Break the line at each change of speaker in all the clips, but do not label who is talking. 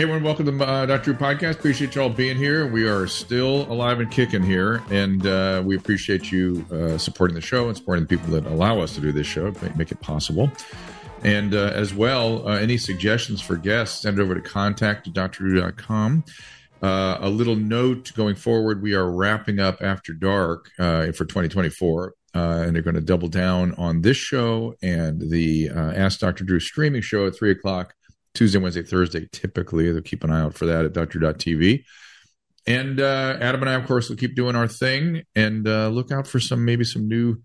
Hey, everyone, welcome to uh, Dr. Drew Podcast. Appreciate you all being here. We are still alive and kicking here, and uh, we appreciate you uh, supporting the show and supporting the people that allow us to do this show, make, make it possible. And uh, as well, uh, any suggestions for guests, send it over to contact drdrew.com. Uh, a little note going forward, we are wrapping up After Dark uh, for 2024. Uh, and they're going to double down on this show and the uh, Ask Dr. Drew streaming show at 3 o'clock Tuesday, Wednesday, Thursday, typically. They'll keep an eye out for that at dr.tv. And uh, Adam and I, of course, will keep doing our thing and uh, look out for some maybe some new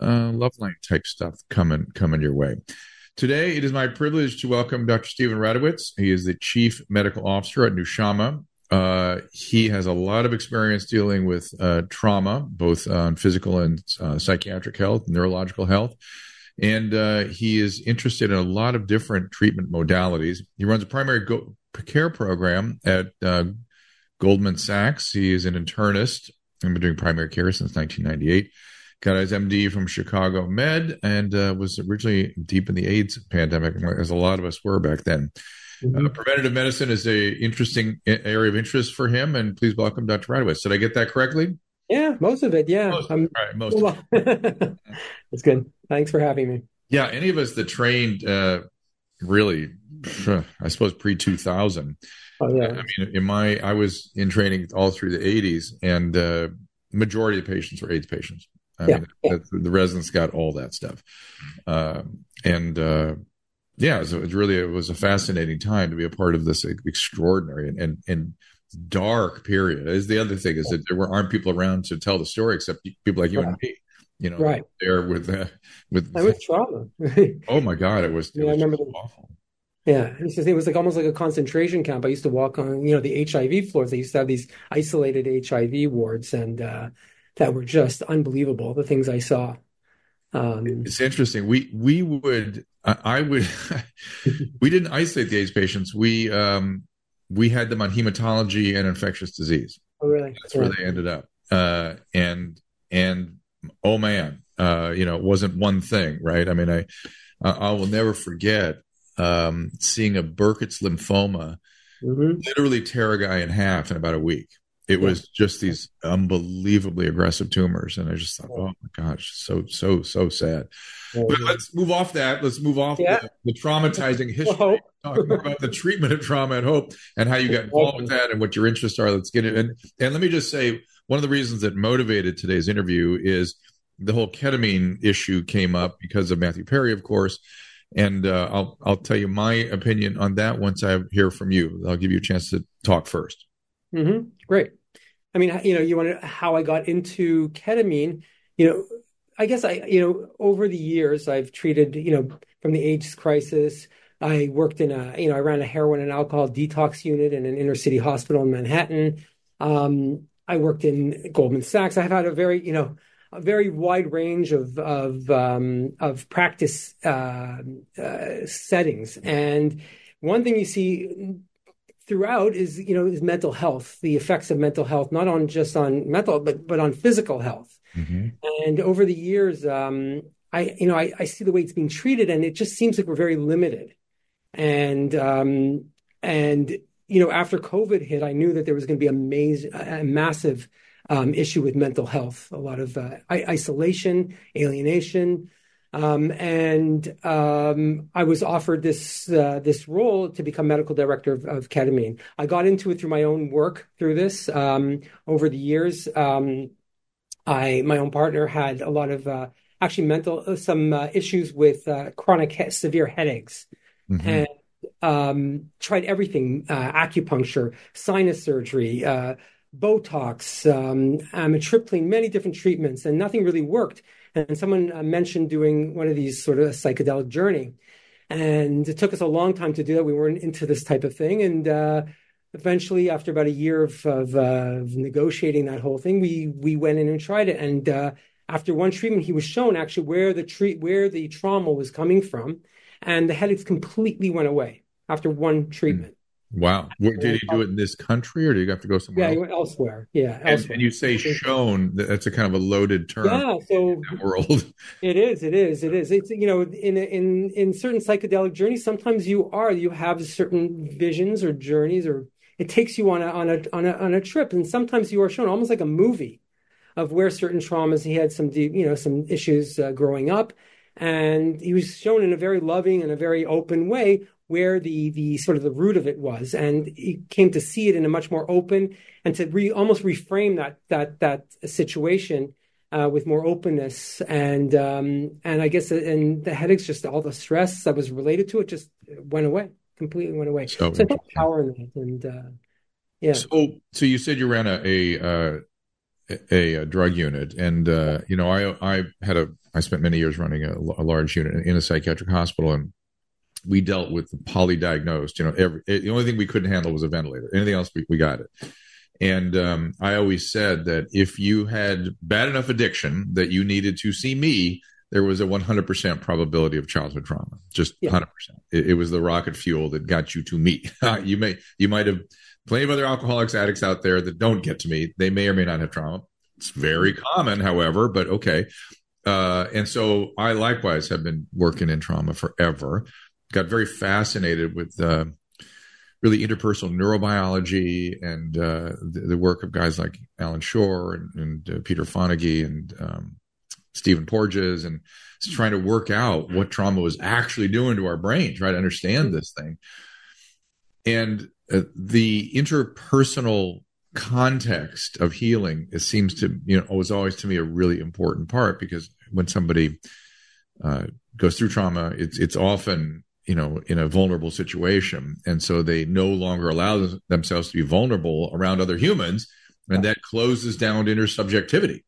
uh, Loveline type stuff coming coming your way. Today, it is my privilege to welcome Dr. Steven Radowitz. He is the Chief Medical Officer at Nushama. Uh, he has a lot of experience dealing with uh, trauma, both on physical and uh, psychiatric health, neurological health and uh, he is interested in a lot of different treatment modalities. He runs a primary go- care program at uh, Goldman Sachs. He is an internist and been doing primary care since 1998. Got his MD from Chicago Med and uh, was originally deep in the AIDS pandemic, as a lot of us were back then. Mm-hmm. Uh, preventative medicine is a interesting area of interest for him, and please welcome Dr. Radowitz. Did I get that correctly?
Yeah, most of it. Yeah,
most, um, right, most. Well,
it. That's good. Thanks for having me.
Yeah, any of us that trained, uh, really, I suppose pre two thousand. Oh yeah. I mean, in my, I was in training all through the eighties, and uh, majority of patients were AIDS patients. I yeah, mean. The, residents got all that stuff, uh, and uh, yeah, so it was really it was a fascinating time to be a part of this extraordinary and and, and dark period. Is the other thing is that there were, aren't people around to tell the story except people like you and me. You know,
right
there with uh, with
I was trauma.
oh my god, it was. It
yeah,
was
I remember the, awful. Yeah, it was like almost like a concentration camp. I used to walk on, you know, the HIV floors. They used to have these isolated HIV wards, and uh, that were just unbelievable. The things I saw.
Um, it's interesting. We we would I would we didn't isolate the AIDS patients. We um, we had them on hematology and infectious disease.
Oh, really?
That's yeah. where they ended up. Uh, and and oh man, uh, you know, it wasn't one thing, right? I mean, I I will never forget um, seeing a Burkitt's lymphoma mm-hmm. literally tear a guy in half in about a week. It yeah. was just these unbelievably aggressive tumors, and I just thought, oh my gosh, so so so sad. But let's move off that. Let's move off yeah. the, the, traumatizing history. Talking about the treatment of trauma and Hope and how you got involved with that and what your interests are. Let's get it. And and let me just say, one of the reasons that motivated today's interview is the whole ketamine issue came up because of Matthew Perry, of course. And uh, I'll I'll tell you my opinion on that once I hear from you. I'll give you a chance to talk 1st
mm-hmm. Great. I mean, you know, you want how I got into ketamine. You know, I guess I, you know, over the years I've treated, you know, from the AIDS crisis. I worked in a, you know, I ran a heroin and alcohol detox unit in an inner city hospital in Manhattan. Um, I worked in Goldman Sachs. I've had a very, you know, a very wide range of of um, of practice uh, uh, settings. And one thing you see throughout is, you know, is mental health, the effects of mental health, not on just on mental, but but on physical health. Mm-hmm. And over the years, um, I you know I, I, see the way it's being treated, and it just seems like we're very limited. And um, and you know after COVID hit, I knew that there was going to be a, maze, a massive um, issue with mental health, a lot of uh, isolation, alienation. Um, and um, I was offered this uh, this role to become medical director of, of, ketamine. I got into it through my own work through this um, over the years. Um, I my own partner had a lot of uh, actually mental uh, some uh, issues with uh, chronic he- severe headaches, mm-hmm. and um, tried everything: uh, acupuncture, sinus surgery, uh, Botox, um, amitriptyline, many different treatments, and nothing really worked. And someone mentioned doing one of these sort of psychedelic journey, and it took us a long time to do that. We weren't into this type of thing, and eventually, after about a year of, of, uh, of, negotiating that whole thing, we we went in and tried it. And uh, after one treatment, he was shown actually where the treat where the trauma was coming from, and the headaches completely went away after one treatment.
Wow. Did he do it in this country or do you have to go somewhere?
Yeah,
else?
he elsewhere. Yeah.
And,
elsewhere.
and you say shown, that's a kind of a loaded term
yeah, so
in that world.
it is, it is, it is. It's you know, in in in certain psychedelic journeys, sometimes you are you have certain visions or journeys, or it takes you on a on a on a on a trip, and sometimes you are shown almost like a movie of where certain traumas he had some deep, you know, some issues uh, growing up, and he was shown in a very loving and a very open way where the the sort of the root of it was, and he came to see it in a much more open and to re, almost reframe that that that situation uh, with more openness and um, and I guess and the headaches, just all the stress that was related to it, just went away completely went away. So, so power in that, and uh, yeah.
So so you said you ran a a, uh, a, a drug unit, and uh, you know I I had a I spent many years running a, a large unit in a psychiatric hospital and we dealt with the polydiagnosed. You know, every the only thing we couldn't handle was a ventilator. Anything else, we, we got it. And um, I always said that if you had bad enough addiction that you needed to see me, there was a 100% probability of childhood trauma. Just yeah. 100%. It, it, was the rocket fuel that got you to me. you may you might have plenty of other alcoholics, addicts out there that don't get to me. They may or may not have trauma. It's very common, however, but okay. Uh, and so I likewise have been working in trauma forever got very fascinated with uh, really interpersonal neurobiology and uh, the, the, work of guys like Allan Schore and, and uh, Peter Fonagy and um, Stephen Porges and trying to work out what trauma was actually doing to our brain, try to understand this thing. And uh, the interpersonal context of healing it seems to you know was always to me a really important part because when somebody uh, goes through trauma it's it's often you know, in a vulnerable situation. And so they no longer allow themselves to be vulnerable around other humans. And that closes down intersubjectivity.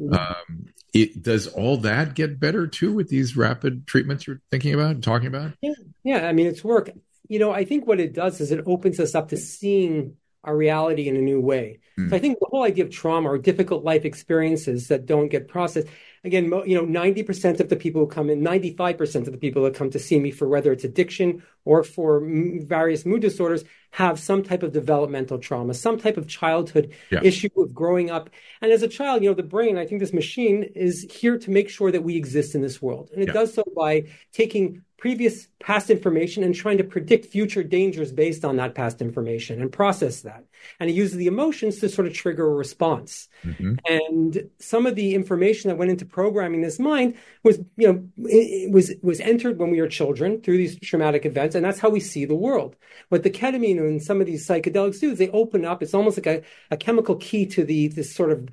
Mm-hmm. Um, it, does all that get better too with these rapid treatments you're thinking about and talking about?
Yeah. yeah. I mean, it's work. You know, I think what it does is it opens us up to seeing our reality in a new way. Mm. So I think the whole idea of trauma or difficult life experiences that don't get processed, again, you know, 90% of the people who come in, 95% of the people that come to see me for whether it's addiction or for various mood disorders have some type of developmental trauma, some type of childhood yeah. issue of growing up. And as a child, you know, the brain, I think this machine is here to make sure that we exist in this world. And it yeah. does so by taking previous past information and trying to predict future dangers based on that past information and process that. And it uses the emotions to sort of trigger a response. Mm-hmm. And some of the information that went into programming this mind was, you know, it was was entered when we were children through these traumatic events, and that's how we see the world. What the ketamine and some of these psychedelics do is they open up. It's almost like a, a chemical key to the this sort of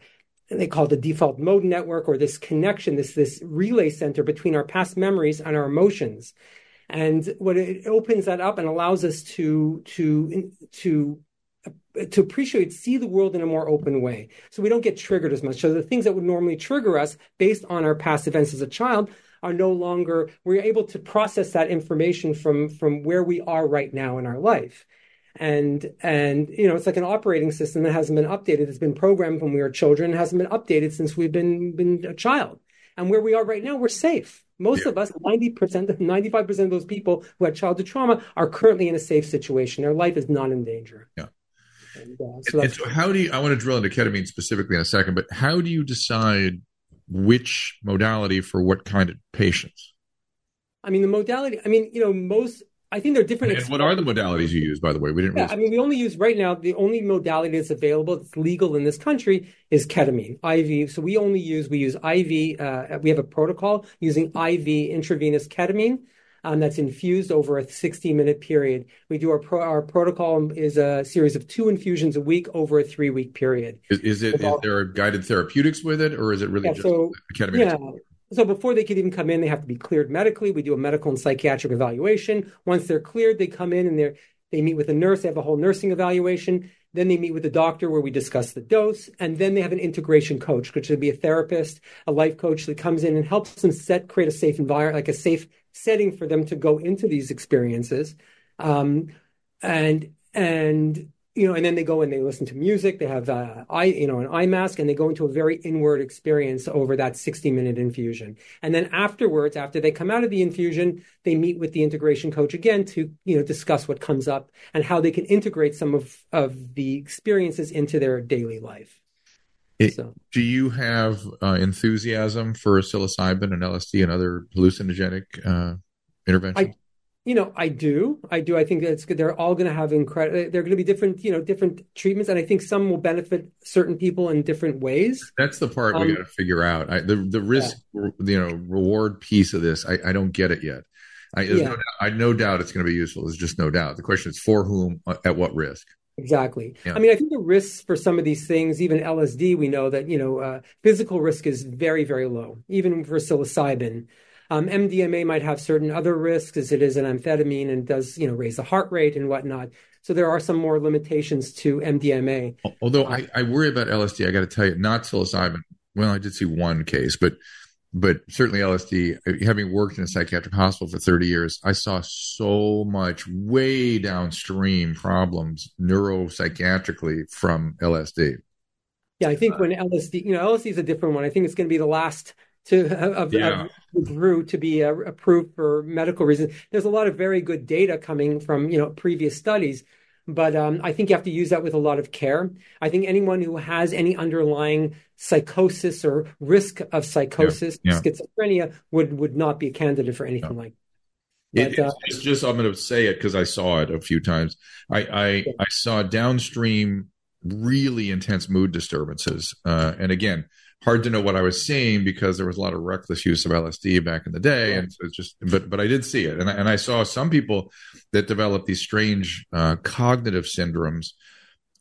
they call it the default mode network or this connection, this this relay center between our past memories and our emotions. And what it opens that up and allows us to to to to appreciate, see the world in a more open way. So we don't get triggered as much. So the things that would normally trigger us based on our past events as a child are no longer, we're able to process that information from, from where we are right now in our life and and you know it's like an operating system that hasn't been updated it's been programmed when we were children hasn't been updated since we've been been a child and where we are right now we're safe most yeah. of us 90% 95% of those people who had childhood trauma are currently in a safe situation their life is not in danger
yeah and, uh, so, and so how do you i want to drill into ketamine specifically in a second but how do you decide which modality for what kind of patients
i mean the modality i mean you know most I think there are different.
And what are the modalities you use, by the way? We didn't.
Yeah, really... I mean, we only use right now. The only modality that's available, that's legal in this country, is ketamine IV. So we only use we use IV. Uh, we have a protocol using IV intravenous ketamine. Um, that's infused over a 60 minute period. We do our pro, our protocol is a series of two infusions a week over a three week period.
Is, is it is there guided therapeutics with it, or is it really just so, ketamine?
Yeah, so before they could even come in, they have to be cleared medically. We do a medical and psychiatric evaluation. Once they're cleared, they come in and they they meet with a nurse. They have a whole nursing evaluation. Then they meet with the doctor where we discuss the dose. And then they have an integration coach, which would be a therapist, a life coach that comes in and helps them set, create a safe environment, like a safe setting for them to go into these experiences. Um, and, and you know, and then they go and they listen to music. They have uh, eye, you know, an eye mask, and they go into a very inward experience over that 60 minute infusion. And then afterwards, after they come out of the infusion, they meet with the integration coach again to, you know, discuss what comes up and how they can integrate some of of the experiences into their daily life.
It, so. Do you have uh, enthusiasm for psilocybin and LSD and other hallucinogenic uh, interventions?
I, you know, I do. I do. I think it's good. They're all going to have incredible. They're going to be different, you know, different treatments, and I think some will benefit certain people in different ways.
That's the part um, we got to figure out. I, the the risk, yeah. you know, reward piece of this. I, I don't get it yet. I, yeah. no doubt, I no doubt it's going to be useful. There's just no doubt. The question is for whom, uh, at what risk.
Exactly. Yeah. I mean, I think the risks for some of these things, even LSD, we know that you know uh, physical risk is very, very low, even for psilocybin. Um, MDMA might have certain other risks as it is an amphetamine and does, you know, raise the heart rate and whatnot. So there are some more limitations to MDMA.
Although I, I worry about LSD, I got to tell you, not psilocybin. Well, I did see one case, but but certainly LSD. Having worked in a psychiatric hospital for 30 years, I saw so much way downstream problems neuropsychiatrically from LSD.
Yeah, I think when LSD, you know, LSD is a different one. I think it's going to be the last to of, yeah. of grew to be uh, approved for medical reasons. There's a lot of very good data coming from you know previous studies, but um, I think you have to use that with a lot of care. I think anyone who has any underlying psychosis or risk of psychosis, yeah. Yeah. schizophrenia, would would not be a candidate for anything like.
But, it, uh, it's just I'm going to say it because I saw it a few times. I I, I saw downstream really intense mood disturbances, uh, and again, hard to know what I was seeing because there was a lot of reckless use of LSD back in the day, and so it's just. But but I did see it, and I, and I saw some people that developed these strange uh, cognitive syndromes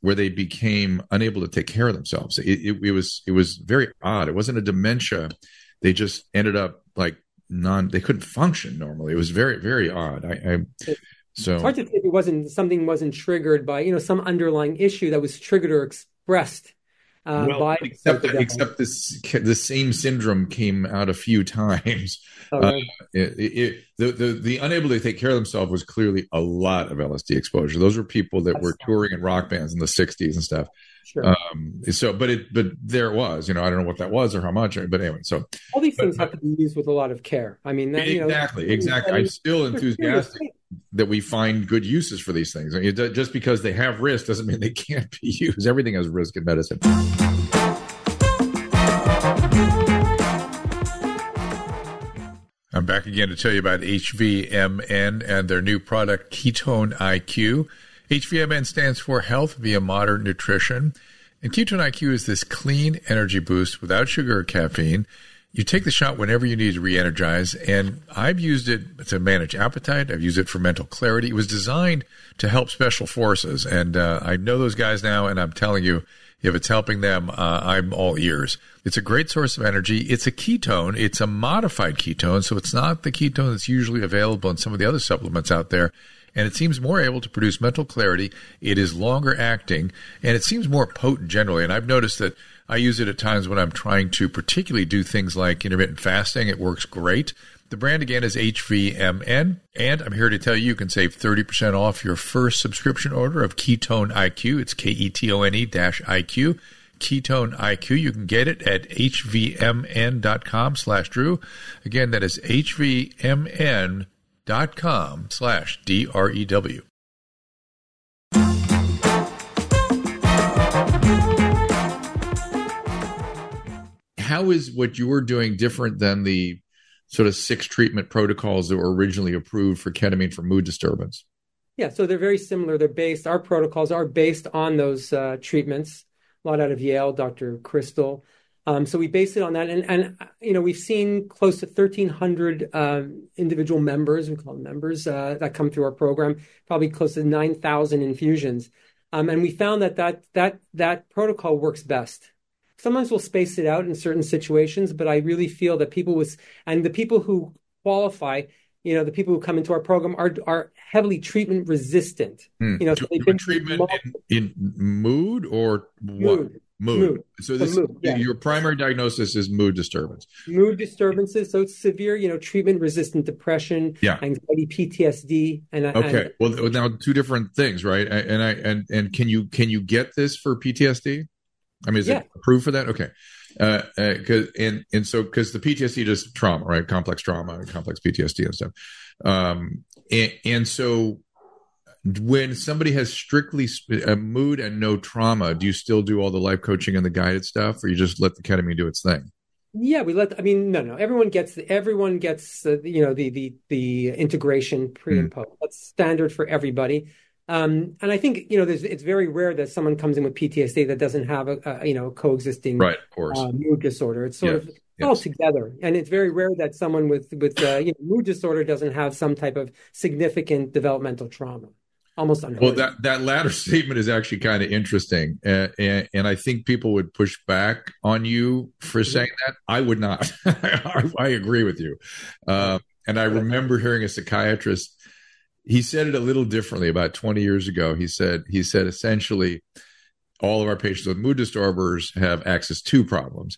where they became unable to take care of themselves. It, it, it was it was very odd. It wasn't a dementia. They just ended up like non. They couldn't function normally. It was very very odd. I, I so
it's hard to say if it wasn't something wasn't triggered by you know some underlying issue that was triggered or expressed uh,
well, except that, except this the same syndrome came out a few times. Oh, uh, it, it, the, the the unable to take care of themselves was clearly a lot of LSD exposure. Those were people that That's were touring in rock bands in the '60s and stuff. Sure. Um, so, but it, but there it was. You know, I don't know what that was or how much, but anyway. So
all these
but,
things have to be used with a lot of care. I mean, that,
exactly,
know,
exactly. I'm still enthusiastic that we find good uses for these things. I mean, just because they have risk doesn't mean they can't be used. Everything has risk in medicine. I'm back again to tell you about HVMN and their new product, Ketone IQ. HVMN stands for Health via Modern Nutrition. And Ketone IQ is this clean energy boost without sugar or caffeine. You take the shot whenever you need to re-energize and i've used it to manage appetite. I've used it for mental clarity. It was designed to help special forces and uh, i know those guys now and i'm telling you if it's helping them uh, i'm all ears. It's a great source of energy. It's a ketone. It's a modified ketone so it's not the ketone that's usually available in some of the other supplements out there and it seems more able to produce mental clarity. It is longer acting, and it seems more potent generally. And I've noticed that I use it at times when I'm trying to particularly do things like intermittent fasting. It works great. The brand again is HVMN, and I'm here to tell you you can save 30% off your first subscription order of Ketone IQ. It's K E T O N E IQ. Ketone IQ. You can get it at hvmn.com slash Drew. Again, that is hvmn.com slash D-R-E-W. how is what you're doing different than the sort of six treatment protocols that were originally approved for ketamine for mood disturbance?
Yeah, so they're very similar. They're based, our protocols are based on those uh, treatments. A lot out of Yale, Dr. Krystal. Um, so we based it on that, and, and you know we've seen close to 1,300 uh, individual members, we call them members, uh, that come through our program. Probably close to 9,000 infusions, um, and we found that that that that protocol works best sometimes we'll space it out in certain situations, but I really feel that people with and the people who qualify, you know, the people who come into our program are are heavily treatment resistant.
Hmm. You know, so they've been treatment in, in, mood or what? Mood. Mood.
Mood.
So this
mood, yeah.
your primary diagnosis is mood disturbance.
Mood disturbances. So it's severe, you know, treatment resistant depression,
Yeah.
anxiety, PTSD, and
Okay.
and-
Well, now two different things, right? And I and and can you can you get this for PTSD? I mean, is
Yeah.
it approved for that? Okay. Uh, uh 'cause and and so because the PTSD is trauma, right? Complex trauma, complex PTSD and stuff. Um, and, and so when somebody has strictly sp- a mood and no trauma, do you still do all the life coaching and the guided stuff, or you just let the ketamine do its thing?
Yeah, we let. I mean, no, no. Everyone gets. Everyone gets. Uh, you know, the the the integration pre and post. That's standard for everybody. Um, and I think you know, there's. It's very rare that someone comes in with PTSD that doesn't have a, a you know coexisting
Right,
uh, mood disorder. It's sort
Yes,
of
yes.
all together, and it's very rare that someone with with uh, you know mood disorder doesn't have some type of significant developmental trauma. Almost unheard.
Well, that that latter statement is actually kind of interesting, uh, and, and I think people would push back on you for
Mm-hmm.
saying that. I would not. I, I agree with you, uh, and I remember hearing a psychiatrist. He said it a little differently about 20 years ago. He said he said essentially, all of our patients with mood disorders have Axis II problems,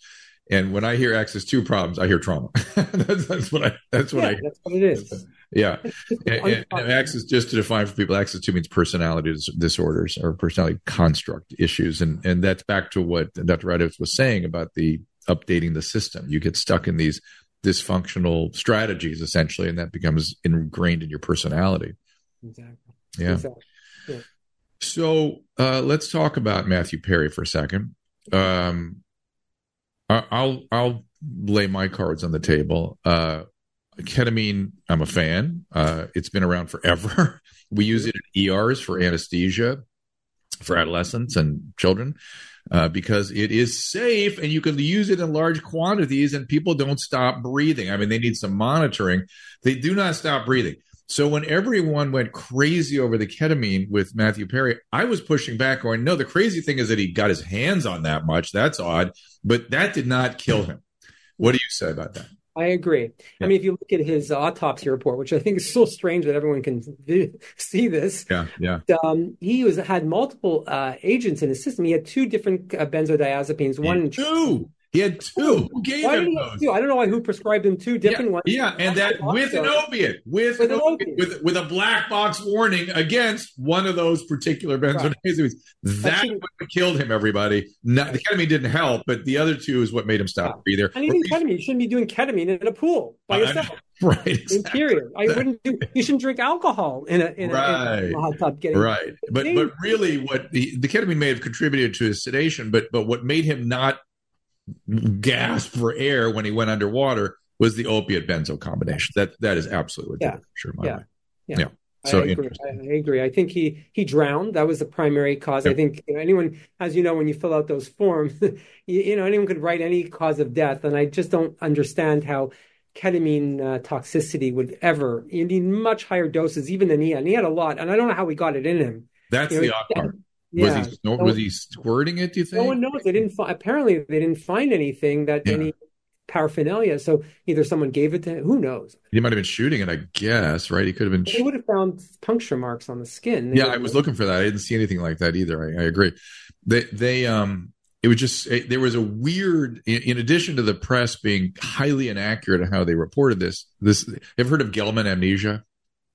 and when I hear Axis II problems, I hear trauma. that's, that's what I. That's what
yeah,
I.
that's what it is.
Yeah. And, and, Axis, just to define for people, Axis II means personality disorders or personality construct issues, and and that's back to what Dr. Radowitz was saying about the updating the system. You get stuck in these dysfunctional strategies essentially, and that becomes ingrained in your personality.
Exactly.
Yeah.
Exactly.
So uh, let's talk about Matthew Perry for a second. Um, I- I'll I'll lay my cards on the table. Uh, ketamine, I'm a fan. Uh, it's been around forever. we use it in ERs for anesthesia for adolescents and children uh, because it is safe and you can use it in large quantities and people don't stop breathing. I mean, they need some monitoring. They do not stop breathing. So when everyone went crazy over the ketamine with Matthew Perry, I was pushing back, going, "No, the crazy thing is that he got his hands on that much. That's odd, but that did not kill him." What do you say about that?
I agree.
Yeah.
I mean, if you look at his autopsy report, which I think is so strange that everyone can see this,
Yeah, yeah,
um, he was had multiple uh, agents in his system. He had two different uh, benzodiazepines. One,
two. He had two. Who gave
why
him
did he have
those?
two? I don't know why who prescribed him two different
yeah,
ones.
Yeah, and that with an opiate, with,
With
an
an
opiate,
opiate.
with with a black box warning against one of those particular benzodiazepines. That
shouldn't-
what killed him. Everybody, Not, the ketamine didn't help, but the other two is what made him stop breathing.
And even ketamine, you shouldn't be doing ketamine in a pool by yourself.
Right, exactly.
period. I wouldn't do. You shouldn't drink alcohol in a in, a, in
Right.
a hot tub. Getting
right but but really what the, the ketamine may have contributed to his sedation but but what made him not gasp for air when he went underwater was the opiate benzo combination that that is absolutely
Yeah.
for sure
Yeah. Yeah.
yeah so
I agree. I, agree. I think he he drowned. That was the primary cause. I think you know, anyone, as you know, when you fill out those forms, you, you know anyone could write any cause of death, and I just don't understand how ketamine uh, toxicity would ever. You need much higher doses even than he had. And he had a lot, and I don't know how he got it in him.
that's
You know,
the odd part
Yeah,
was he was he squirting it do you think
no one knows. They didn't. Fi- apparently, they didn't find anything that
Yeah.
any paraphernalia. So either someone gave it to him. Who knows?
he might have been shooting it i guess right he could have been
They would have found puncture marks on the skin. They
yeah i was looking for that i didn't see anything like that either i, I agree they they um it was just it, there was a weird in, in addition to the press being highly inaccurate on how they reported this this have heard of Gell-Mann amnesia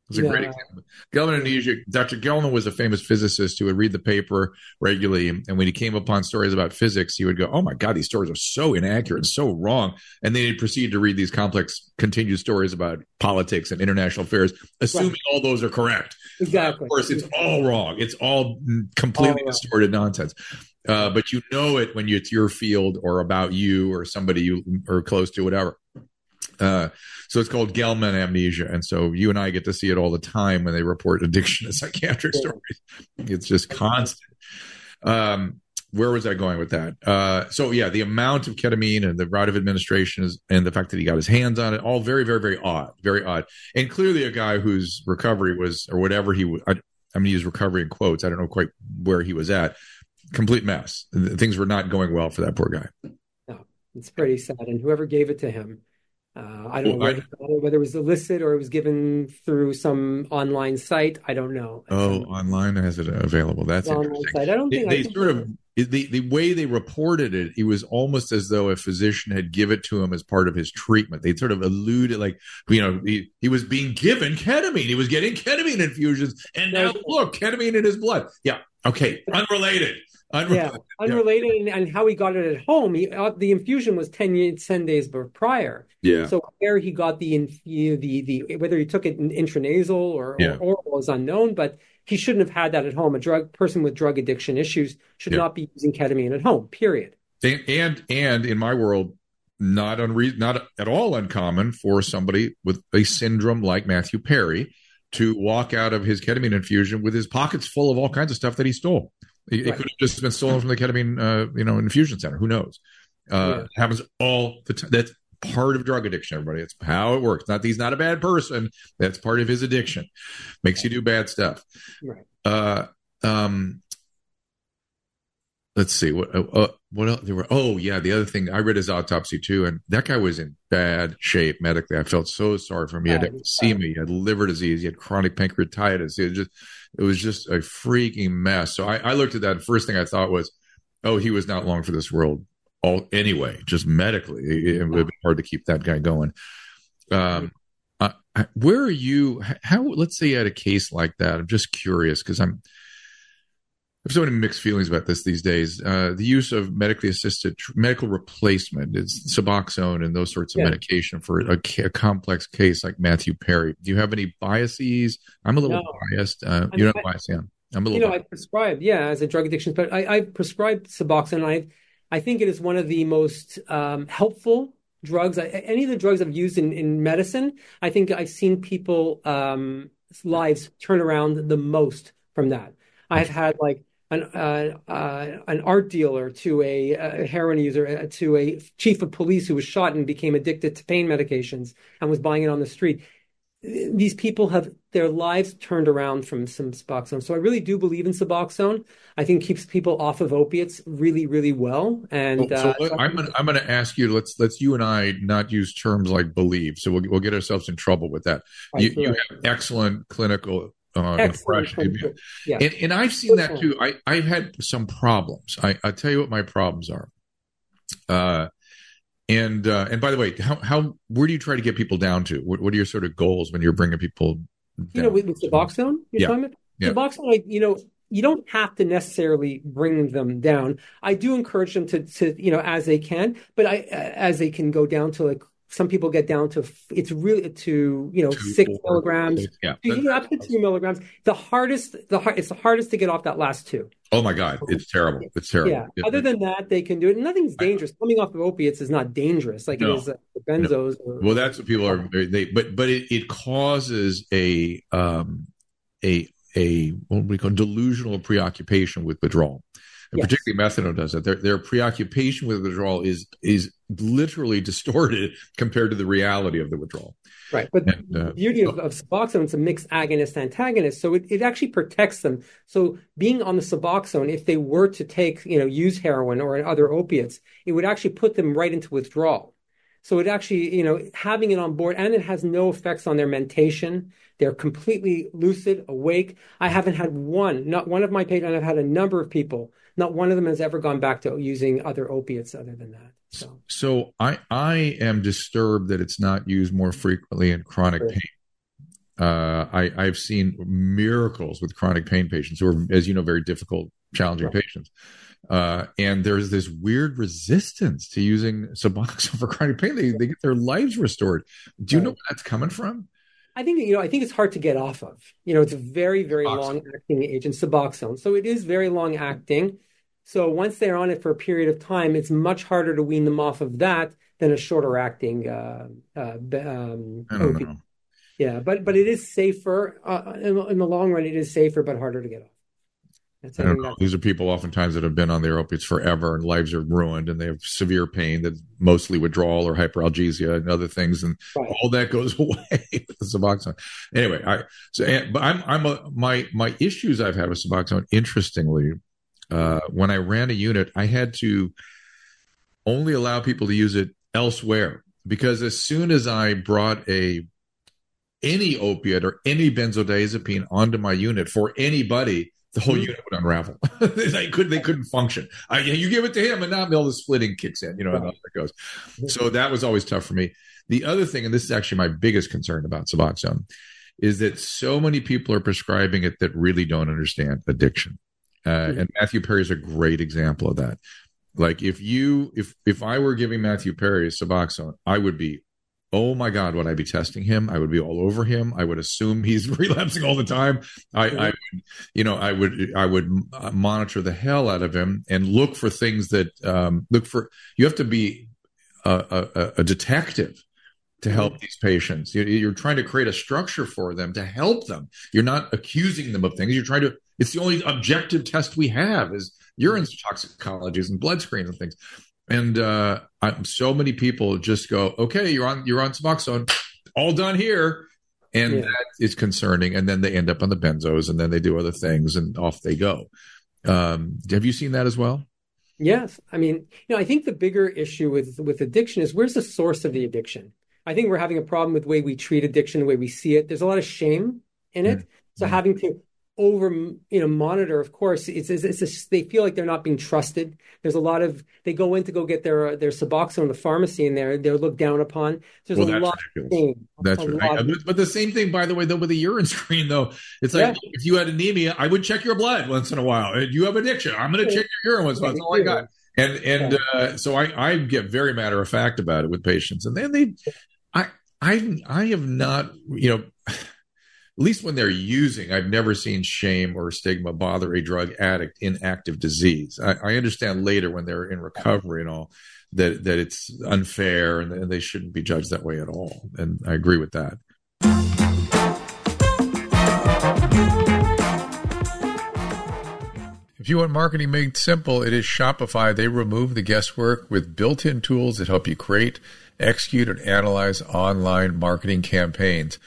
it's a great
Yeah.
example. Gell-Mann amnesia. Dr. Gell-Mann was a famous physicist who would read the paper regularly, and when he came upon stories about physics, he would go, "Oh my God, these stories are so inaccurate, so wrong." And then he'd proceed to read these complex, continued stories about politics and international affairs, assuming all those are correct.
Exactly.
Of course, it's all wrong. It's all completely
All
distorted nonsense. Uh, but you know it when it's your field or about you or somebody you are close to, whatever. Uh, so it's called Gell-Mann amnesia, and so you and I get to see it all the time when they report addiction and psychiatric
Yeah.
stories. It's just constant. Um, where was I going with that? Uh, so yeah, the amount of ketamine and the route of administration is, and the fact that he got his hands on it, all very, very, very odd, very odd, and clearly a guy whose recovery was or whatever he, I, I'm going to use recovery in quotes. I don't know quite where he was at. Complete mess. Things were not going well for that poor guy.
No, It's pretty sad. And whoever gave it to him, uh, I don't know
Well, I-
where he got it, whether it was illicit or it was given through some online site. I don't know.
Oh, online has it available. That's
online
interesting.
site. I don't
They,
think.
they sort of the the way they reported it, it was almost as though a physician had given it to him as part of his treatment. They sort of alluded, like you know, he, he was being given ketamine. He was getting ketamine infusions, and now look, ketamine in his blood. Yeah, okay, unrelated.
Unrelated. Yeah, unrelated, yeah. And, and, how he got it at home. He, uh, the infusion was 10, 10 days prior.
Yeah.
So where he got the the the whether he took it intranasal or, yeah. or oral is unknown, but he shouldn't have had that at home. A drug person with drug addiction issues should yeah. not be using ketamine at home. Period.
And and, and in my world, not unre- not at all uncommon for somebody with a syndrome like Matthew Perry to walk out of his ketamine infusion with his pockets full of all kinds of stuff that he stole. It, right. it could have just been stolen from the ketamine, uh, you know, infusion center. Who knows? Uh, yeah. Happens all the time. That's part of drug addiction. Everybody, it's how it works. Not he's not a bad person. That's part of his addiction. Makes you do bad stuff.
Right.
Uh, um, let's see what uh, uh, what else there were. Oh yeah, the other thing I read his autopsy too, and that guy was in bad shape medically. I felt so sorry for him. He had emphysema, he had liver disease, he had chronic pancreatitis. He was just it was just a freaking mess. So I, I looked at that. first thing I thought was, oh, he was not long for this world. All anyway, just medically, it, it would be hard to keep that guy going. Um, uh, where are you? How? Let's say you had a case like that. I'm just curious because I'm have so many mixed feelings about this these days. Uh, the use of medically assisted tr- medical replacement is Suboxone and those sorts of yeah. medication for a, a, complex case like Matthew Perry. Do you have any biases? I'm a little no. biased. Uh, you don't biased, yeah. I'm a little.
You know, biased. I prescribe, yeah, as a drug addiction, but I, I prescribe Suboxone. I, I think it is one of the most um, helpful drugs. I, any of the drugs I've used in, in medicine, I think I've seen people um, lives turn around the most from that. I've had like an uh, uh, an art dealer to a, a heroin user uh, to a chief of police who was shot and became addicted to pain medications and was buying it on the street. These people have their lives turned around from some Suboxone. So I really do believe in Suboxone. I think keeps people off of opiates really, really well. And
so uh, I'm gonna, I'm going to ask you. Let's let's you and I not use terms like believe. So we'll we'll get ourselves in trouble with that. You, you have excellent clinical uh, impression. Yeah. And, and, I've seen that too. I, I've had some problems. I, I'll tell you what my problems are. Uh, and uh, and by the way, how how where do you try to get people down to? What, what are your sort of goals when you're bringing people? Down?
You know, with, with Suboxone,
you're
yeah. yeah. Suboxone, like you know, you don't have to necessarily bring them down. I do encourage them to to you know as they can, but I as they can go down to like some people get down to it's really to you know two, six four, milligrams. six, yeah. You up to two milligrams. The hardest the it's the hardest to get off that last two.
Oh my god it's terrible. It's terrible.
Yeah, yeah. other than that they can do it. Nothing's dangerous. Coming off of opiates is not dangerous. Like no, it is uh, benzos no.
or, well that's what people are they but but it, it causes a um a a what we call delusional preoccupation with withdrawal and yes. particularly methadone does that. Their, their preoccupation with withdrawal is is literally distorted compared to the reality of the withdrawal.
Right, but and, uh, the beauty of, of Suboxone, it's a mixed agonist antagonist, so it, it actually protects them. So being on the Suboxone, if they were to take, you know, use heroin or other opiates, it would actually put them right into withdrawal. So it actually, you know, having it on board, and it has no effects on their mentation. They're completely lucid, awake. I haven't had one, not one of my patients. I've had a number of people not one of them has ever gone back to using other opiates other than that. So,
so I I am disturbed that it's not used more frequently in chronic pain. Uh, I I've seen miracles with chronic pain patients who are, as you know, very difficult, challenging right. patients. Uh, and there's this weird resistance to using Suboxone for chronic pain. They, they get their lives restored. Do you right. know where that's coming from?
I think you know. I think it's hard to get off of. You know, it's a very, very long acting agent, Suboxone. So it is very long acting. So once they're on it for a period of time, it's much harder to wean them off of that than a shorter acting uh, uh, um, Yeah, but but it is safer uh, in, in, the long run. It is safer, but harder to get off.
I don't know. These are people oftentimes that have been on their opiates forever and lives are ruined and they have severe pain that's mostly withdrawal or hyperalgesia and other things. And right. all that goes away with the Suboxone. Anyway, I, so, but I'm, I'm a, my, my issues I've had with Suboxone, interestingly, uh, when I ran a unit, I had to only allow people to use it elsewhere because as soon as I brought a any opiate or any benzodiazepine onto my unit for anybody, the whole mm-hmm. unit would unravel. they could they couldn't function. I, you give it to him, and now all the splitting kicks in. You know, right. how it goes. So that was always tough for me. The other thing, and this is actually my biggest concern about Suboxone, is that so many people are prescribing it that really don't understand addiction. Uh, mm-hmm. And Matthew Perry is a great example of that. Like if you if if I were giving Matthew Perry Suboxone, I would be oh my god would i be testing him? I would be all over him. I would assume he's relapsing all the time. I i would you know i would i would monitor the hell out of him and look for things that um, look for you have to be a, a, a detective to help these patients. You're trying to create a structure for them to help them. You're not accusing them of things. You're trying to it's the only objective test we have is urine toxicologies and blood screens and things and uh, I, so many people just go, "Okay, you're on you're on Suboxone, all done here," and yeah. that is concerning. And then they end up on the benzos, and then they do other things, and off they go. Um, have you seen that as well?
Yes, I mean, you know, I think the bigger issue with with addiction is where's the source of the addiction. I think we're having a problem with the way we treat addiction, the way we see it. There's a lot of shame in it. Mm-hmm. So having to over you know monitor of course it's, it's, it's a, they feel like they're not being trusted. There's a lot of they go in to go get their their suboxone in the pharmacy and they're they're looked down upon. There's well, a lot
ridiculous. that's right. of, but the same thing by the way though with the urine screen though. It's like yeah. if you had anemia i would check your blood once in a while. And you have addiction i'm going to check your urine once in a while. That's all i got. And and yeah. uh, so I, I get very matter of fact about it with patients. And then they i i i have not you know at least when they're using, I've never seen shame or stigma bother a drug addict in active disease. I, I understand later when they're in recovery and all that that it's unfair and, and they shouldn't be judged that way at all. And I agree with that. If you want marketing made simple, it is Shopify. They remove the guesswork with built in tools that help you create, execute, and analyze online marketing campaigns.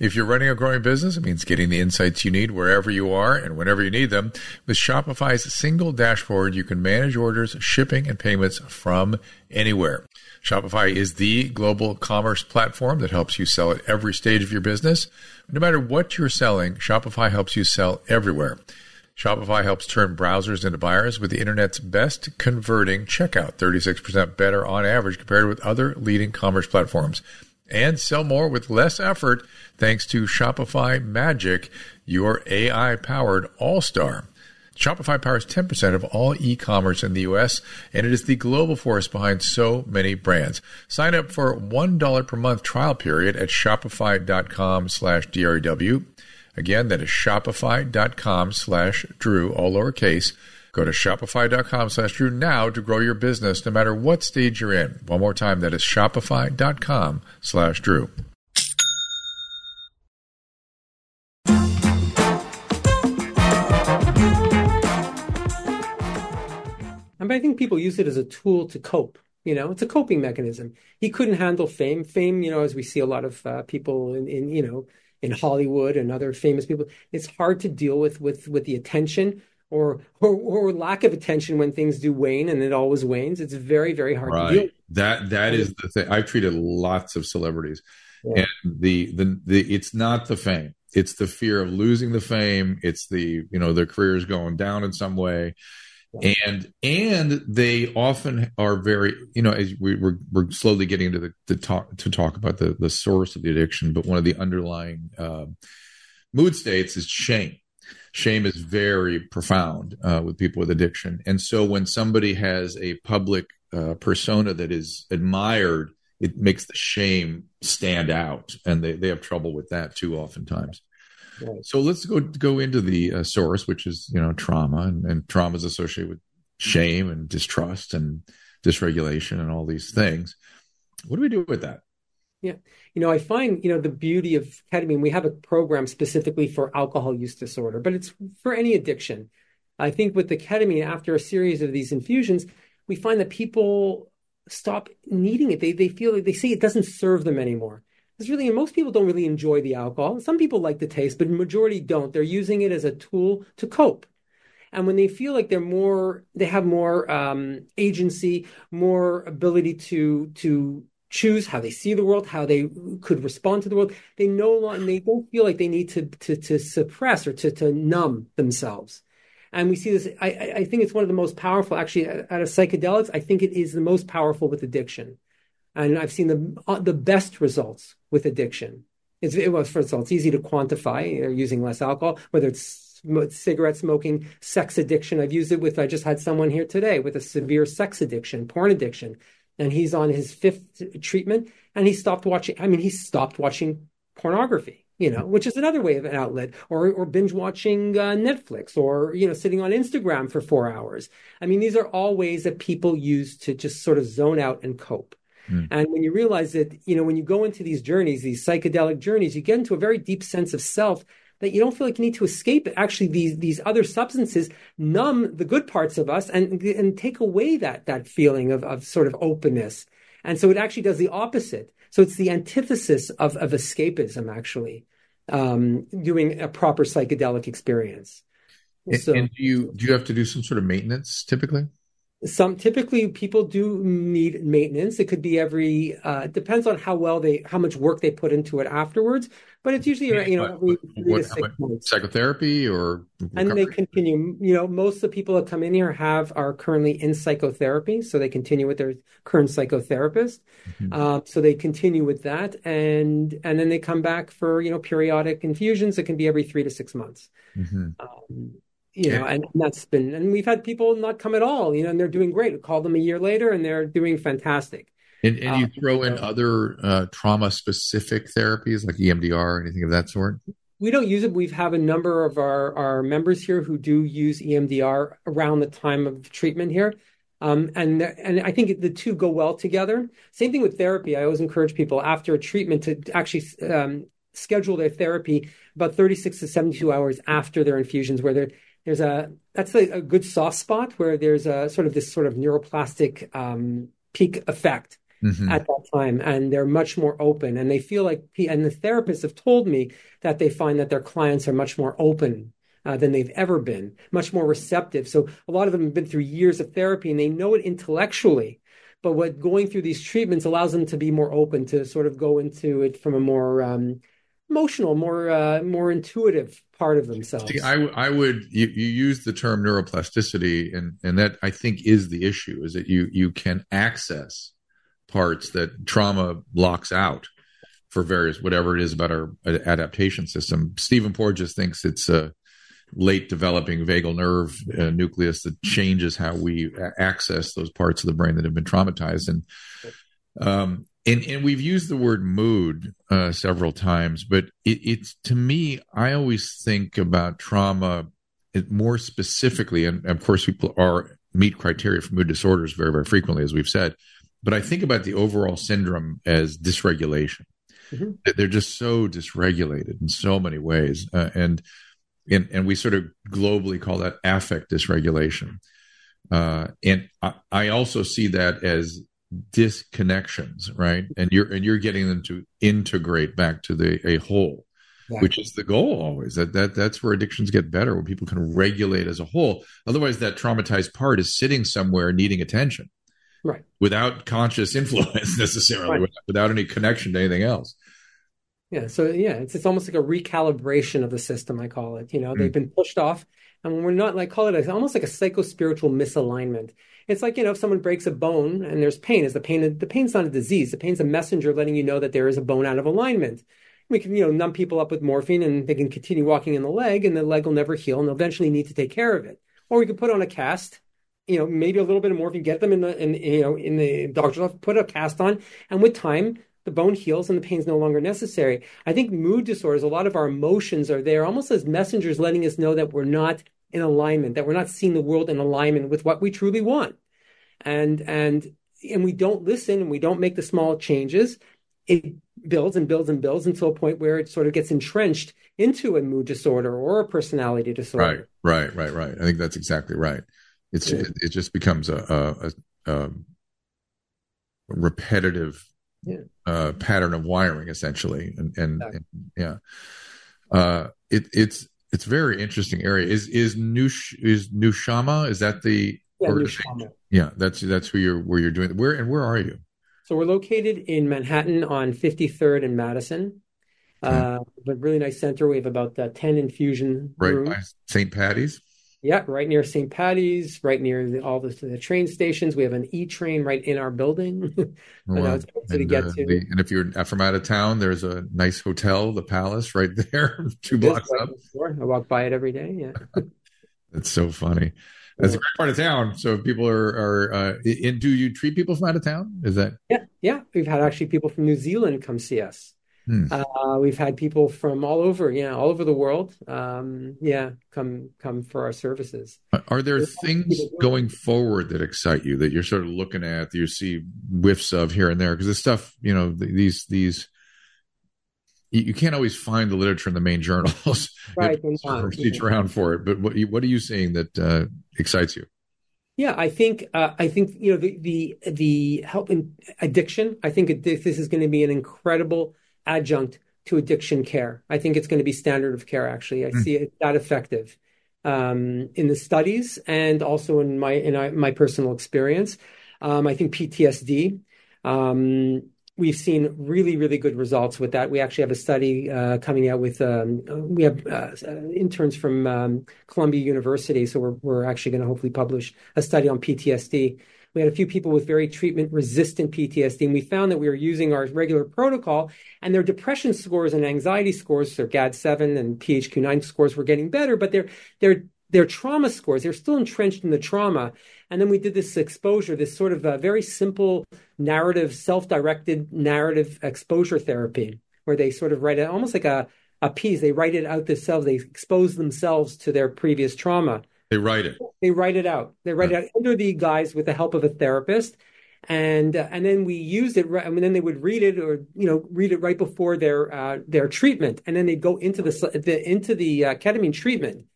If you're running a growing business, it means getting the insights you need wherever you are and whenever you need them. With Shopify's single dashboard, you can manage orders, shipping, and payments from anywhere. Shopify is the global commerce platform that helps you sell at every stage of your business. No matter what you're selling, Shopify helps you sell everywhere. Shopify helps turn browsers into buyers with the internet's best converting checkout, 36% better on average compared with other leading commerce platforms and sell more with less effort thanks to Shopify Magic, your AI powered all star. Shopify powers 10% of all e-commerce in the US, and it is the global force behind so many brands. Sign up for $1 per month trial period at shopify.com slash DREW. Again, that is shopify.com slash Drew, all lowercase. Go to shopify.com slash Drew now to grow your business no matter what stage you're in. One more time, that is shopify.com slash Drew.
I think people use it as a tool to cope. You know, it's a coping mechanism. He couldn't handle fame. Fame, you know, as we see a lot of uh, people in, in, you know, in Hollywood and other famous people, it's hard to deal with with with the attention or, or, or lack of attention when things do wane, and it always wanes. It's very very hard right. to deal.
That that is the thing. I've treated lots of celebrities, yeah. and the, the the it's not the fame. It's the fear of losing the fame. It's the you know their careers going down in some way, yeah. and and they often are very you know as we, we're we're slowly getting into the, the talk to talk about the the source of the addiction, but one of the underlying uh, mood states is shame shame is very profound uh, with people with addiction. And so when somebody has a public uh, persona that is admired, it makes the shame stand out, and they, they have trouble with that too, oftentimes. Right. So let's go go into the uh, source, which is you know trauma, and, and trauma is associated with shame and distrust and dysregulation and all these things. What do we do with that?
Yeah. You know, I find, you know, the beauty of ketamine, we have a program specifically for alcohol use disorder, but it's for any addiction. I think with the ketamine, after a series of these infusions, we find that people stop needing it. They, they feel like they say it doesn't serve them anymore. It's really, and most people don't really enjoy the alcohol. Some people like the taste, but majority don't. They're using it as a tool to cope. And when they feel like they're more, they have more um, agency, more ability to to choose how they see the world, how they could respond to the world. They no longer they don't feel like they need to to, to suppress or to, to numb themselves. And we see this. I, I think it's one of the most powerful, actually, out of psychedelics. I think it is the most powerful with addiction, and I've seen the uh, the best results with addiction. It's, it was first of all, it's easy to quantify. You're using less alcohol, whether it's cigarette smoking, sex addiction. I've used it with. I just had someone here today with a severe sex addiction, porn addiction, and he's on his fifth treatment, and he stopped watching. I mean, he stopped watching pornography you know, which is another way of an outlet, or or binge watching uh, Netflix, or you know, sitting on Instagram for four hours. I mean, these are all ways that people use to just sort of zone out and cope. Mm. And when you realize that, you know, when you go into these journeys, these psychedelic journeys, you get into a very deep sense of self that you don't feel like you need to escape it. Actually, these these other substances numb the good parts of us and and take away that that feeling of of sort of openness. And so it actually does the opposite. So it's the antithesis of of escapism, actually um, doing a proper psychedelic experience.
So, and do you do you have to do some sort of maintenance typically?
Some typically people do need maintenance. It could be every uh, depends on how well they how much work they put into it afterwards. But it's usually you know every three to six months.
Psychotherapy or
recovery? and they continue. You know, most of the people that come in here have are currently in psychotherapy, so they continue with their current psychotherapist. Mm-hmm. Uh, so they continue with that, and and then they come back for you know periodic infusions. It can be every three to six months. Mm-hmm. Um, you know, and that's been, and we've had people not come at all, you know, and they're doing great. We call them a year later and they're doing fantastic.
And, and you um, throw in other uh, trauma specific therapies like EMDR or anything of that sort?
We don't use it. We have a number of our, our members here who do use EMDR around the time of treatment here. Um, and and I think the two go well together. Same thing with therapy. I always encourage people after a treatment to actually um, schedule their therapy about 36 to 72 hours after their infusions, where they're there's a that's a, a, good soft spot where there's a sort of this sort of neuroplastic um, peak effect mm-hmm. at that time, and they're much more open, and they feel like and the therapists have told me that they find that their clients are much more open. Uh, than they've ever been, much more receptive. So a lot of them have been through years of therapy and they know it intellectually, but what going through these treatments allows them to be more open to sort of go into it from a more um, emotional, more uh, more intuitive part of themselves.
See, I, I would you, you use the term neuroplasticity, and and that I think is the issue is that you you can access parts that trauma blocks out for various whatever it is about our adaptation system. Stephen Porges thinks it's a late developing vagal nerve uh, nucleus that changes how we access those parts of the brain that have been traumatized and um, and and we've used the word mood uh, several times, but it, it's to me, I always think about trauma more specifically, and of course, people are meet criteria for mood disorders very very frequently, as we've said. But I think about the overall syndrome as dysregulation. Mm-hmm. They're just so dysregulated in so many ways, uh, and and and we sort of globally call that affect dysregulation. Uh, and I, I also see that as disconnections, right? And you're and you're getting them to integrate back to the a whole, which is the goal always. That that that's where addictions get better, where people can regulate as a whole. Otherwise, that traumatized part is sitting somewhere needing attention,
right?
Without conscious influence necessarily, right. without, without any connection to anything else.
Yeah. So yeah, it's it's almost like a recalibration of the system. I call it. You know, mm. they've been pushed off, and when we're not like call it almost like a psycho spiritual misalignment. It's like, you know, if someone breaks a bone and there's pain, is the pain, the pain's not a disease. The pain's a messenger letting you know that there is a bone out of alignment. We can, you know, numb people up with morphine and they can continue walking in the leg and the leg will never heal and they'll eventually need to take care of it. Or we could put on a cast, you know, maybe a little bit of morphine, get them in the, in, you know, in the doctor's office, put a cast on. And with time, the bone heals and the pain's no longer necessary. I think mood disorders, a lot of our emotions are there almost as messengers letting us know that we're not in alignment, that we're not seeing the world in alignment with what we truly want. And and and we don't listen and we don't make the small changes, it builds and builds and builds until a point where it sort of gets entrenched into a mood disorder or a personality disorder.
Right, right, right, right. I think that's exactly right. It's yeah. it, it, just becomes a, a, a repetitive yeah. uh, pattern of wiring, essentially, and and, exactly. and yeah, uh, it, it's it's very interesting area. Is is Nush is Nushama? Is that the
yeah.
Yeah, that's that's who you're where you're doing. Where and where are you?
So we're located in Manhattan on 53rd and Madison. Okay. Uh, but really nice center. We have about uh, 10 infusion
right by St. Patty's.
Yeah, right near St. Patty's, right near the, all the, the, train stations. We have an E train right in our building.
well, and, to get uh. The, and if you're from out of town, there's a nice hotel, the Palace, right there, two blocks right up.
I walk by it every day. Yeah,
that's so funny. That's a great part of town. So if people are are uh, in, do you treat people from out of town? Is that?
Yeah, yeah. We've had actually people from New Zealand come see us. Hmm. Uh, we've had people from all over, yeah, all over the world, um, yeah, come come for our services.
Are there There's things going forward that excite you that you're sort of looking at that you see whiffs of here and there? Because this stuff, you know, these these you can't always find the literature in the main journals.
Right,
reach around for it. But what what are you seeing that uh, excites you?
Yeah, I think uh, I think you know the the the help in addiction. I think this is going to be an incredible adjunct to addiction care. I think it's going to be standard of care. Actually, I mm. see it that effective um, in the studies and also in my in my personal experience. Um, I think PTSD. Um, we've seen really, really good results with that. We actually have a study uh, coming out with um, we have uh, interns from um, Columbia University, so we're we're actually going to hopefully publish a study on PTSD we had a few people with very treatment resistant PTSD, and we found that we were using our regular protocol, and their depression scores and anxiety scores, their GAD7 and PHQ9 scores were getting better, but their their their trauma scores, they're still entrenched in the trauma. And then we did this exposure, this sort of a very simple narrative, self-directed narrative exposure therapy, where they sort of write it almost like a, a piece. They write it out themselves. They expose themselves to their previous trauma.
They write it.
They write it out. They write it out under the guise with the help of a therapist, and uh, and then we used it. I then they would read it or you know read it right before their uh, their treatment, and then they'd go into the, the into the uh, ketamine treatment,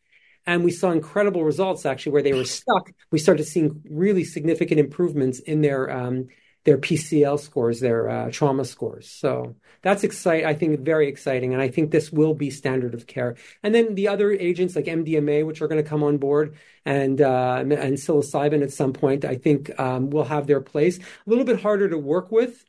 and we saw incredible results actually where they were stuck. We started seeing really significant improvements in their um, their PCL scores, their uh, trauma scores. So that's exciting. I think very exciting, and I think this will be standard of care. And then the other agents like MDMA, which are going to come on board, and uh, and psilocybin at some point, I think um, will have their place. A little bit harder to work with.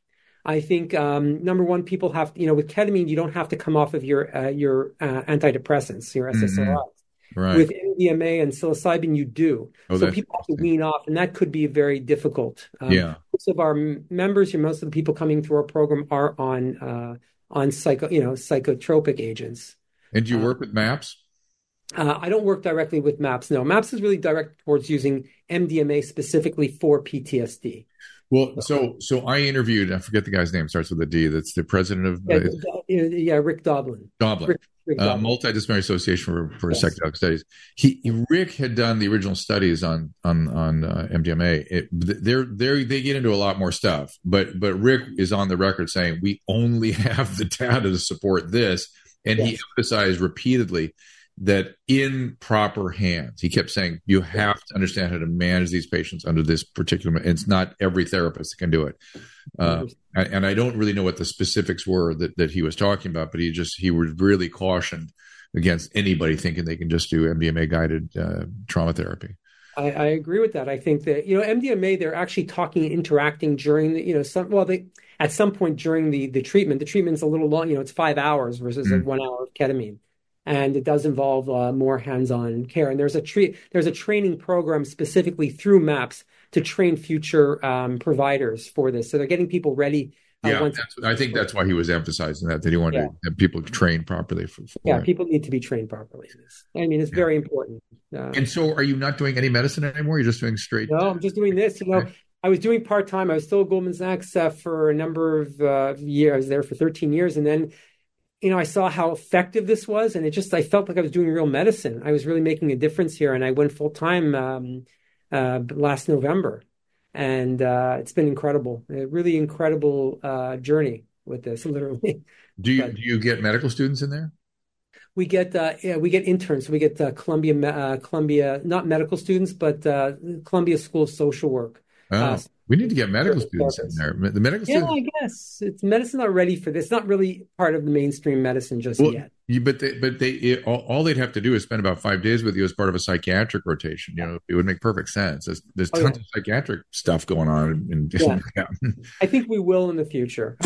I think um, number one, people have you know with ketamine, you don't have to come off of your uh, your uh, antidepressants, your SSRIs. Mm-hmm. Right. With MDMA and psilocybin, you do. Oh, so people have to wean off, and that could be very difficult.
Um, yeah.
Most of our members, most of the people coming through our program are on uh, on psycho, you know, psychotropic agents.
And do you work uh, with MAPS?
Uh, I don't work directly with MAPS. No, MAPS is really direct towards using MDMA specifically for PTSD.
Well, so so I interviewed. I forget the guy's name. Starts with a D. That's the president of.
Yeah, uh, yeah Rick Doblin.
Doblin. Rick, Rick uh, Multidisciplinary Association for, for yes. Psychedelic Studies. He Rick had done the original studies on on on uh, MDMA. It, they're they they get into a lot more stuff, but but Rick is on the record saying we only have the data to support this, and yes. he emphasized repeatedly that in proper hands, he kept saying, you have to understand how to manage these patients under this particular. It's not every therapist that can do it. Uh, and I don't really know what the specifics were that, that he was talking about, but he just, he was really cautioned against anybody thinking they can just do MDMA guided uh, trauma therapy.
I, I, agree with that. I think that, you know, MDMA, they're actually talking and interacting during the, you know, some, well, they, at some point during the, the treatment, the treatment's a little long, you know, it's five hours versus mm. like one hour of ketamine and it does involve uh, more hands-on care. And there's a tre- there's a training program specifically through MAPS to train future um, providers for this. So they're getting people ready.
Uh, yeah, I think that's why he was emphasizing that that he wanted yeah. to people trained properly. For, for
yeah, it. people need to be trained properly. I mean, it's yeah. very important.
Uh, and so, are you not doing any medicine anymore? You're just doing straight.
No, I'm just doing this. You know. I was doing part time. I was still at Goldman Sachs uh, for a number of uh, years. I was there for 13 years, and then you know, I saw how effective this was, and it just I felt like I was doing real medicine. I was really making a difference here, and I went full time um, uh, last November, and uh, it's been incredible, a really incredible uh, journey with this, literally.
Do you but, do you get medical students in there?
We get uh, yeah, we get interns. We get uh, Columbia uh, Columbia not medical students, but Columbia School of Social Work.
Oh. Uh, we need to get medical students in there. The medical
yeah,
students.
I guess it's medicine not ready for this. Not really part of the mainstream medicine just well, yet.
You, but they, but they it, all, all, they'd have to do is spend about five days with you as part of a psychiatric rotation. You know, it would make perfect sense. There's, there's oh, tons yeah. of psychiatric stuff going on. In,
in, yeah. I think we will in the future.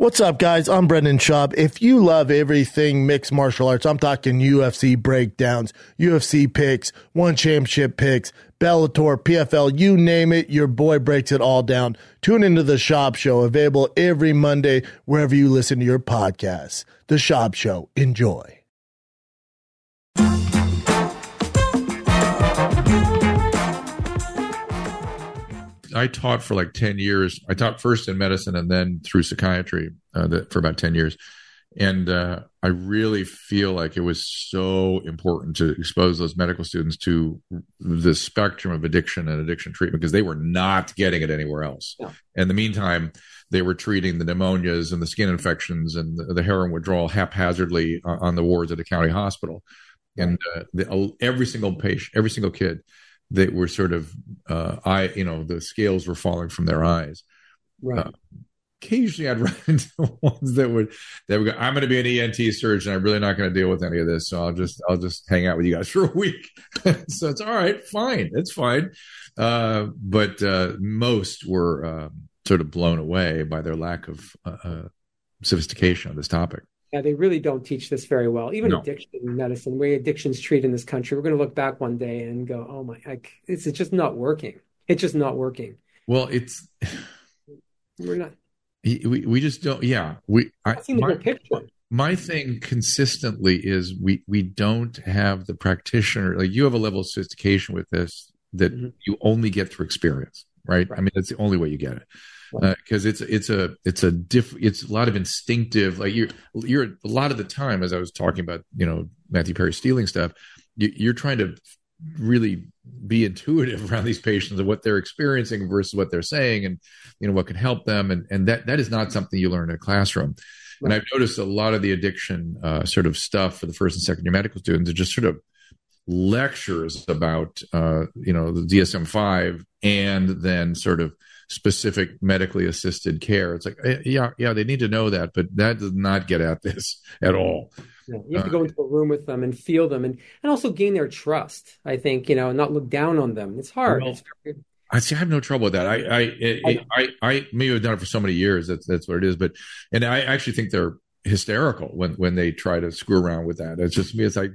What's up, guys? I'm Brendan Schaub. If you love everything mixed martial arts, I'm talking UFC breakdowns, UFC picks, one championship picks, Bellator, PFL, you name it, your boy breaks it all down. Tune into The Schaub Show, available every Monday wherever you listen to your podcasts. The Schaub Show. Enjoy.
I taught for like 10 years. I taught first in medicine and then through psychiatry uh, for about 10 years. And uh, I really feel like it was so important to expose those medical students to the spectrum of addiction and addiction treatment because they were not getting it anywhere else. Yeah. In the meantime, they were treating the pneumonias and the skin infections and the, the heroin withdrawal haphazardly uh, on the wards at a county hospital. And uh, the, every single patient, every single kid that were sort of uh, I you know the scales were falling from their eyes.
Right. Uh,
occasionally, I'd run into ones that would that would go, I'm going to be an ENT surgeon. I'm really not going to deal with any of this, so I'll just I'll just hang out with you guys for a week. so it's all right, fine, it's fine. Uh, but uh, most were um, sort of blown away by their lack of uh, uh, sophistication on this topic.
Yeah, they really don't teach this very well. Even no. addiction medicine, the way addictions treat in this country, we're going to look back one day and go, "Oh my, like, it's, it's just not working. It's just not working."
Well, it's
we're not.
We we just don't. Yeah, we.
I, my,
my, my thing consistently is we we don't have the practitioner. Like you have a level of sophistication with this that mm-hmm. you only get through experience, right? right? I mean, that's the only way you get it because uh, it's it's a it's a diff it's a lot of instinctive like you're you're a lot of the time as I was talking about you know Matthew Perry stealing stuff you, you're trying to really be intuitive around these patients and what they're experiencing versus what they're saying and you know what can help them and and that that is not something you learn in a classroom right. and I've noticed a lot of the addiction uh, sort of stuff for the first and second year medical students are just sort of lectures about uh, you know the DSM five and then sort of specific medically assisted care. It's like, eh, yeah, yeah, they need to know that, but that does not get at this at all.
You have to go uh, into a room with them and feel them and, and also gain their trust, I think, you know, not look down on them. It's hard. Well, it's
I see. I have no trouble with that. I, I, it, I, I, maybe have done it for so many years. That's that's what it is. But, and I actually think they're hysterical when when they try to screw around with that. It's just me. It's like,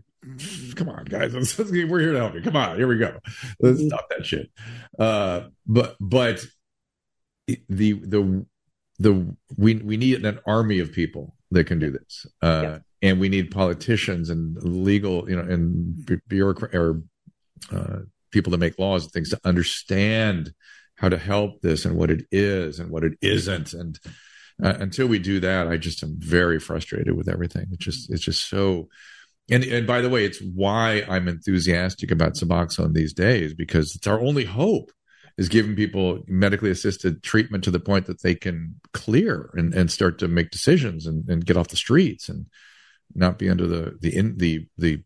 come on, guys. we're here to help you. Come on, here we go. Let's mm-hmm. stop that shit. Uh, but but the the the we we need an army of people that can do this, uh, yeah. and we need politicians and legal, you know, and bureaucrat or uh, people to make laws and things to understand how to help this and what it is and what it isn't. And uh, until we do that, I just am very frustrated with everything. It's just it's just so. And and by the way, it's why I'm enthusiastic about Suboxone these days because it's our only hope is giving people medically assisted treatment to the point that they can clear and, and start to make decisions and, and get off the streets and not be under the the in the the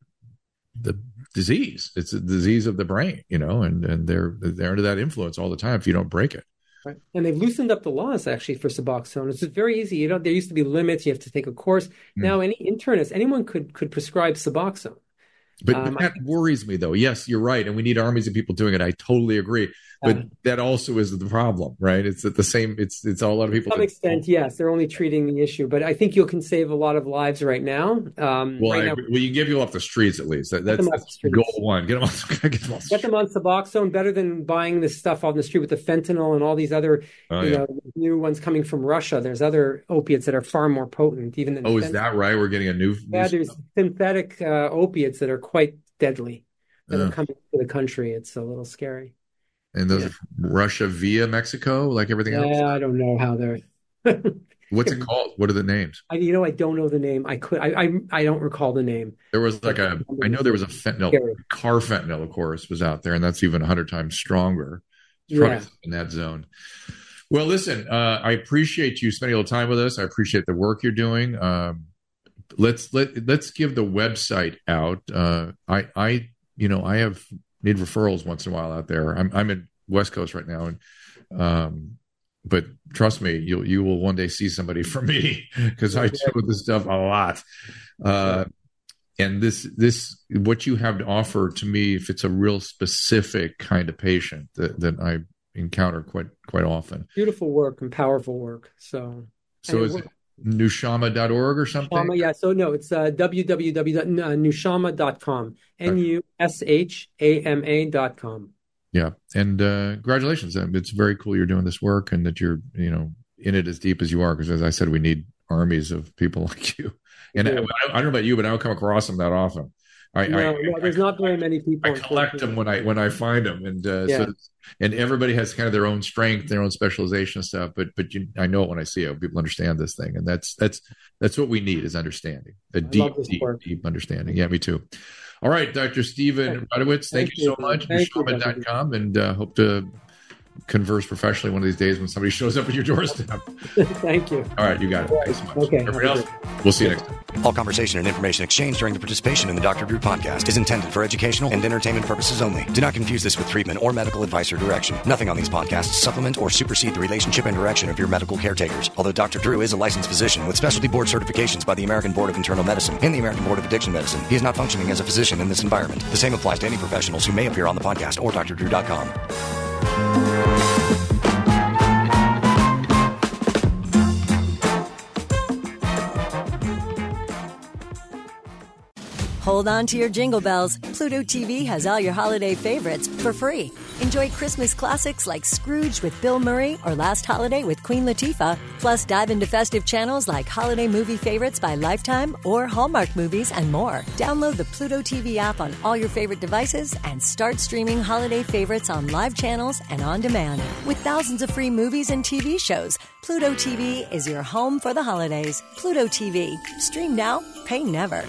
the disease. It's a disease of the brain, you know, and and they're they're under that influence all the time if you don't break it.
Right. And they've loosened up the laws actually for Suboxone. It's very easy. You know, there used to be limits. You have to take a course. Mm. Now, any internist, anyone could could prescribe Suboxone.
But, um, but that worries me, though. Yes, you're right, and we need armies of people doing it. I totally agree but that also is the problem, right? It's at the same. It's it's all a lot of people.
To some extent, yes, they're only treating the issue, but I think you can save a lot of lives right now. Um,
well,
right
I,
now,
well, you give people off the streets at least. That, that's, that's goal one. Get them off.
get them, off the get them on Suboxone. Better than buying this stuff on the street with the fentanyl and all these other oh, you yeah. know new ones coming from Russia. There's other opiates that are far more potent, even than.
Oh, fentanyl. is that right? We're getting a new.
Yeah, new there's stuff. synthetic uh, opiates that are quite deadly that uh. are coming to the country. It's a little scary.
And those yeah. Russia via Mexico, like everything
yeah,
else.
Yeah, I don't know how they're.
What's it called? What are the names?
I, you know, I don't know the name. I could, I, I, I don't recall the name.
There was like a, I know there was a fentanyl, carfentanil, of course, was out there, and that's even hundred times stronger. yeah. in that zone. Well, listen, uh, I appreciate you spending a little time with us. I appreciate the work you're doing. Um, let's let let's give the website out. Uh, I I you know I have need referrals once in a while out there. I'm I'm in West Coast right now, and um, but trust me, you you will one day see somebody from me because I do with this stuff a lot. Uh, and this this what you have to offer to me, if it's a real specific kind of patient that that I encounter quite quite often.
Beautiful work and powerful work. So
so is it, nushama.org or something?
Nushama, yeah. So no, it's uh, www.nushama.com. N U S H A M A.com.
Yeah, and uh, congratulations! It's very cool you're doing this work and that you're you know in it as deep as you are. Because as I said, we need armies of people like you. And I, I, don't know about you, but I don't come across them that often. I,
no,
I,
no, there's not very many people.
I collect them when I when I find them, and uh, yeah. so and everybody has kind of their own strength, their own specialization stuff. But but you, I know it when I see it. People understand this thing, and that's that's that's what we need is understanding a deep deep deep understanding. Yeah, me too. All right, Dr. Steven Radowitz, thank, thank you so much. Nushama.com, and uh, hope to converse professionally one of these days when somebody shows up at your doorstep.
Thank you.
All right, you got it. Thanks so much. Okay. Everybody else, we'll see you next time.
All conversation and information exchanged during the participation in the Dr. Drew podcast is intended for educational and entertainment purposes only. Do not confuse this with treatment or medical advice or direction. Nothing on these podcasts supplement or supersede the relationship and direction of your medical caretakers. Although Dr. Drew is a licensed physician with specialty board certifications by the American Board of Internal Medicine and the American Board of Addiction Medicine, he is not functioning as a physician in this environment. The same applies to any professionals who may appear on the podcast or drdrew.com.
Hold on to your jingle bells. Pluto TV has all your holiday favorites for free. Enjoy Christmas classics like Scrooge with Bill Murray or Last Holiday with Queen Latifah. Plus, dive into festive channels like Holiday Movie Favorites by Lifetime or Hallmark Movies and more. Download the Pluto TV app on all your favorite devices and start streaming holiday favorites on live channels and on demand. With thousands of free movies and TV shows, Pluto TV is your home for the holidays. Pluto TV. Stream now, pay never.